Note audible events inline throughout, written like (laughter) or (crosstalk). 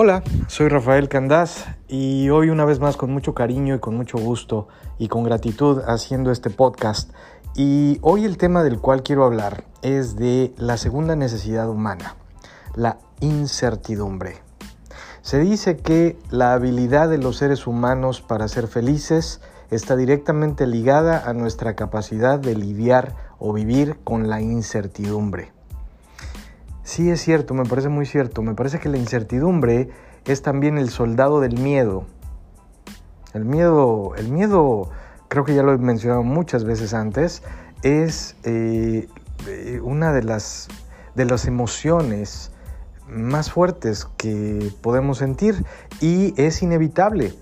Hola, soy Rafael Candás y hoy una vez más con mucho cariño y con mucho gusto y con gratitud haciendo este podcast. Y hoy el tema del cual quiero hablar es de la segunda necesidad humana, la incertidumbre. Se dice que la habilidad de los seres humanos para ser felices está directamente ligada a nuestra capacidad de lidiar o vivir con la incertidumbre. Sí es cierto, me parece muy cierto. Me parece que la incertidumbre es también el soldado del miedo. El miedo, el miedo, creo que ya lo he mencionado muchas veces antes, es eh, eh, una de las, de las emociones más fuertes que podemos sentir y es inevitable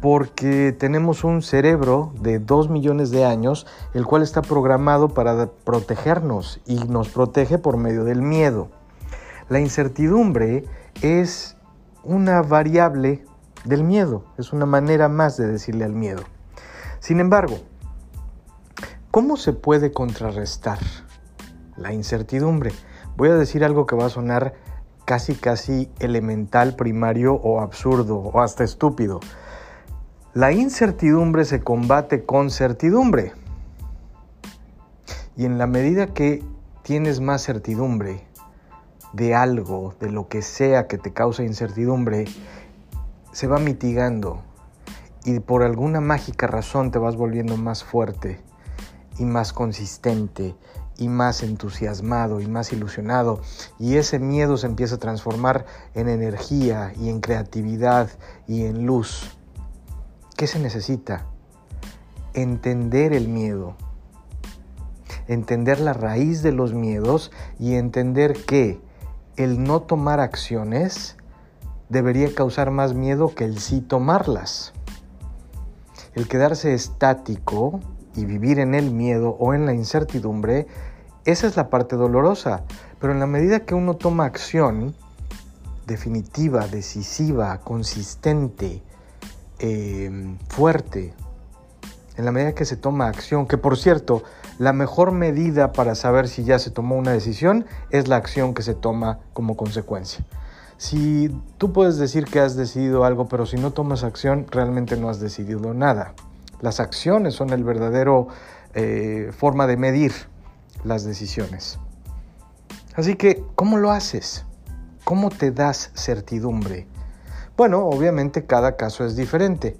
porque tenemos un cerebro de 2 millones de años, el cual está programado para protegernos y nos protege por medio del miedo. La incertidumbre es una variable del miedo, es una manera más de decirle al miedo. Sin embargo, ¿cómo se puede contrarrestar la incertidumbre? Voy a decir algo que va a sonar casi casi elemental, primario o absurdo o hasta estúpido. La incertidumbre se combate con certidumbre. Y en la medida que tienes más certidumbre, de algo, de lo que sea que te cause incertidumbre, se va mitigando y por alguna mágica razón te vas volviendo más fuerte y más consistente y más entusiasmado y más ilusionado y ese miedo se empieza a transformar en energía y en creatividad y en luz. ¿Qué se necesita? Entender el miedo, entender la raíz de los miedos y entender que el no tomar acciones debería causar más miedo que el sí tomarlas. El quedarse estático y vivir en el miedo o en la incertidumbre, esa es la parte dolorosa. Pero en la medida que uno toma acción definitiva, decisiva, consistente, eh, fuerte, en la medida que se toma acción, que por cierto, la mejor medida para saber si ya se tomó una decisión es la acción que se toma como consecuencia. Si tú puedes decir que has decidido algo, pero si no tomas acción, realmente no has decidido nada. Las acciones son el verdadero eh, forma de medir las decisiones. Así que, ¿cómo lo haces? ¿Cómo te das certidumbre? Bueno, obviamente cada caso es diferente.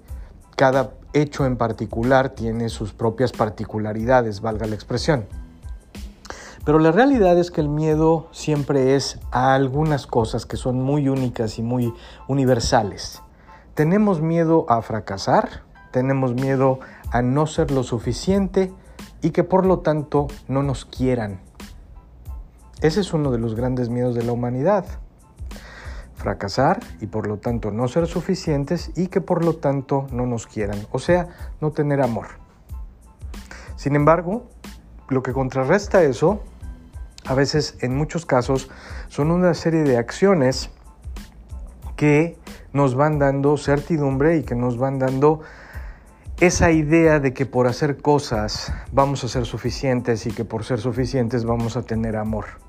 Cada hecho en particular tiene sus propias particularidades, valga la expresión. Pero la realidad es que el miedo siempre es a algunas cosas que son muy únicas y muy universales. Tenemos miedo a fracasar, tenemos miedo a no ser lo suficiente y que por lo tanto no nos quieran. Ese es uno de los grandes miedos de la humanidad fracasar y por lo tanto no ser suficientes y que por lo tanto no nos quieran, o sea, no tener amor. Sin embargo, lo que contrarresta eso, a veces en muchos casos, son una serie de acciones que nos van dando certidumbre y que nos van dando esa idea de que por hacer cosas vamos a ser suficientes y que por ser suficientes vamos a tener amor.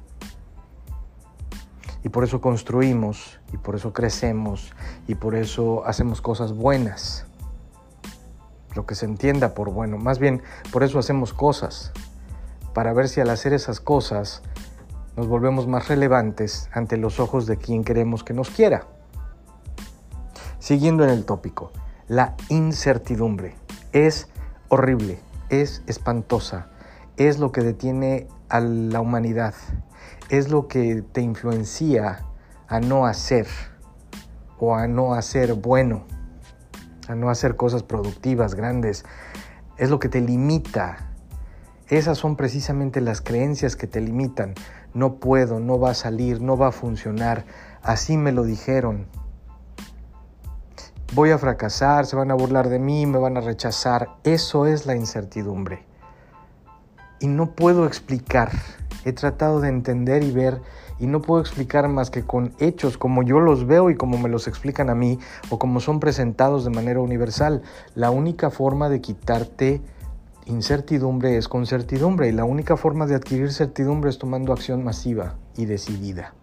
Y por eso construimos, y por eso crecemos, y por eso hacemos cosas buenas. Lo que se entienda por bueno. Más bien, por eso hacemos cosas. Para ver si al hacer esas cosas nos volvemos más relevantes ante los ojos de quien queremos que nos quiera. Siguiendo en el tópico, la incertidumbre es horrible, es espantosa, es lo que detiene a la humanidad, es lo que te influencia a no hacer o a no hacer bueno, a no hacer cosas productivas, grandes. Es lo que te limita. Esas son precisamente las creencias que te limitan. No puedo, no va a salir, no va a funcionar. Así me lo dijeron. Voy a fracasar, se van a burlar de mí, me van a rechazar. Eso es la incertidumbre. Y no puedo explicar he tratado de entender y ver y no puedo explicar más que con hechos como yo los veo y como me los explican a mí o como son presentados de manera universal. La única forma de quitarte incertidumbre es con certidumbre y la única forma de adquirir certidumbre es tomando acción masiva y decidida.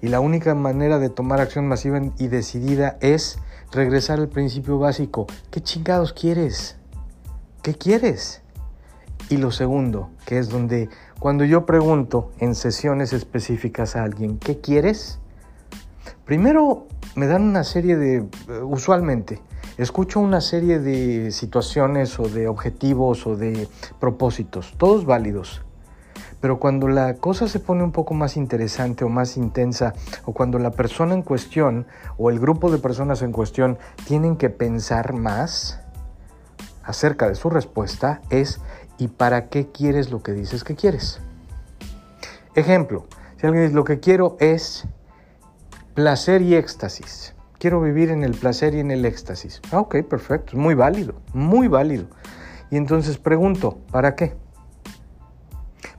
Y la única manera de tomar acción masiva y decidida es regresar al principio básico. ¿Qué chingados quieres? ¿Qué quieres? Y lo segundo, que es donde cuando yo pregunto en sesiones específicas a alguien, ¿qué quieres? Primero me dan una serie de, eh, usualmente, escucho una serie de situaciones o de objetivos o de propósitos, todos válidos. Pero cuando la cosa se pone un poco más interesante o más intensa, o cuando la persona en cuestión o el grupo de personas en cuestión tienen que pensar más acerca de su respuesta, es ¿y para qué quieres lo que dices que quieres? Ejemplo, si alguien dice lo que quiero es placer y éxtasis. Quiero vivir en el placer y en el éxtasis. Ah, ok, perfecto, muy válido, muy válido. Y entonces pregunto, ¿para qué?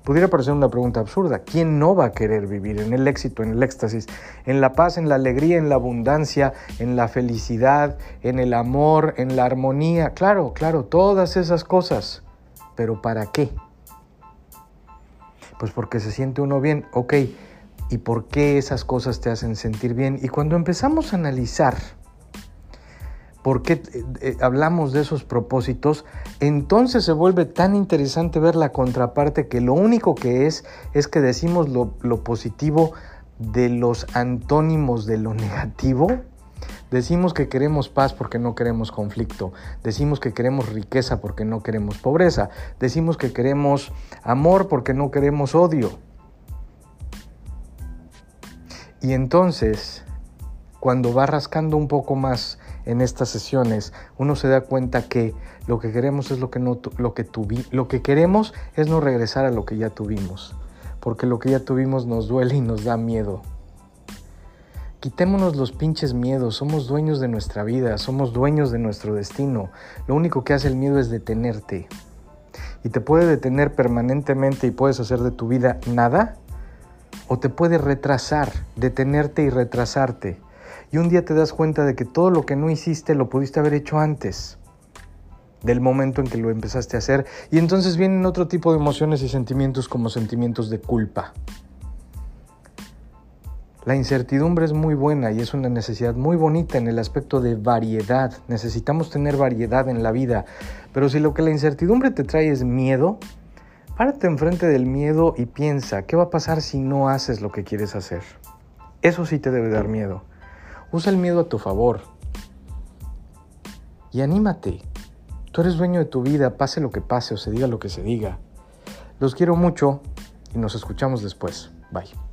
Pudiera parecer una pregunta absurda. ¿Quién no va a querer vivir en el éxito, en el éxtasis, en la paz, en la alegría, en la abundancia, en la felicidad, en el amor, en la armonía? Claro, claro, todas esas cosas. Pero ¿para qué? Pues porque se siente uno bien. Ok, ¿y por qué esas cosas te hacen sentir bien? Y cuando empezamos a analizar por qué eh, eh, hablamos de esos propósitos, entonces se vuelve tan interesante ver la contraparte que lo único que es es que decimos lo, lo positivo de los antónimos de lo (laughs) negativo. Decimos que queremos paz porque no queremos conflicto. Decimos que queremos riqueza porque no queremos pobreza. Decimos que queremos amor porque no queremos odio. Y entonces, cuando va rascando un poco más en estas sesiones, uno se da cuenta que lo que queremos es lo que no lo que lo que queremos es no regresar a lo que ya tuvimos, porque lo que ya tuvimos nos duele y nos da miedo. Quitémonos los pinches miedos, somos dueños de nuestra vida, somos dueños de nuestro destino. Lo único que hace el miedo es detenerte. Y te puede detener permanentemente y puedes hacer de tu vida nada, o te puede retrasar, detenerte y retrasarte y un día te das cuenta de que todo lo que no hiciste lo pudiste haber hecho antes del momento en que lo empezaste a hacer y entonces vienen otro tipo de emociones y sentimientos como sentimientos de culpa. La incertidumbre es muy buena y es una necesidad muy bonita en el aspecto de variedad. Necesitamos tener variedad en la vida, pero si lo que la incertidumbre te trae es miedo, párate enfrente del miedo y piensa, ¿qué va a pasar si no haces lo que quieres hacer? Eso sí te debe dar miedo. Usa el miedo a tu favor. Y anímate. Tú eres dueño de tu vida, pase lo que pase o se diga lo que se diga. Los quiero mucho y nos escuchamos después. Bye.